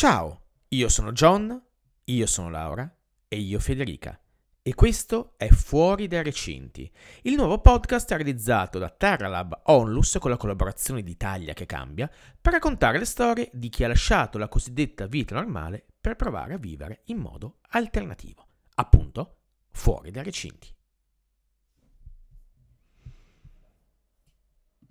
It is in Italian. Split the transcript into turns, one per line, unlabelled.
Ciao, io sono John, io sono Laura e io Federica. E questo è Fuori dai recinti, il nuovo podcast realizzato da TerraLab Onlus con la collaborazione di Italia che cambia per raccontare le storie di chi ha lasciato la cosiddetta vita normale per provare a vivere in modo alternativo. Appunto, fuori dai recinti.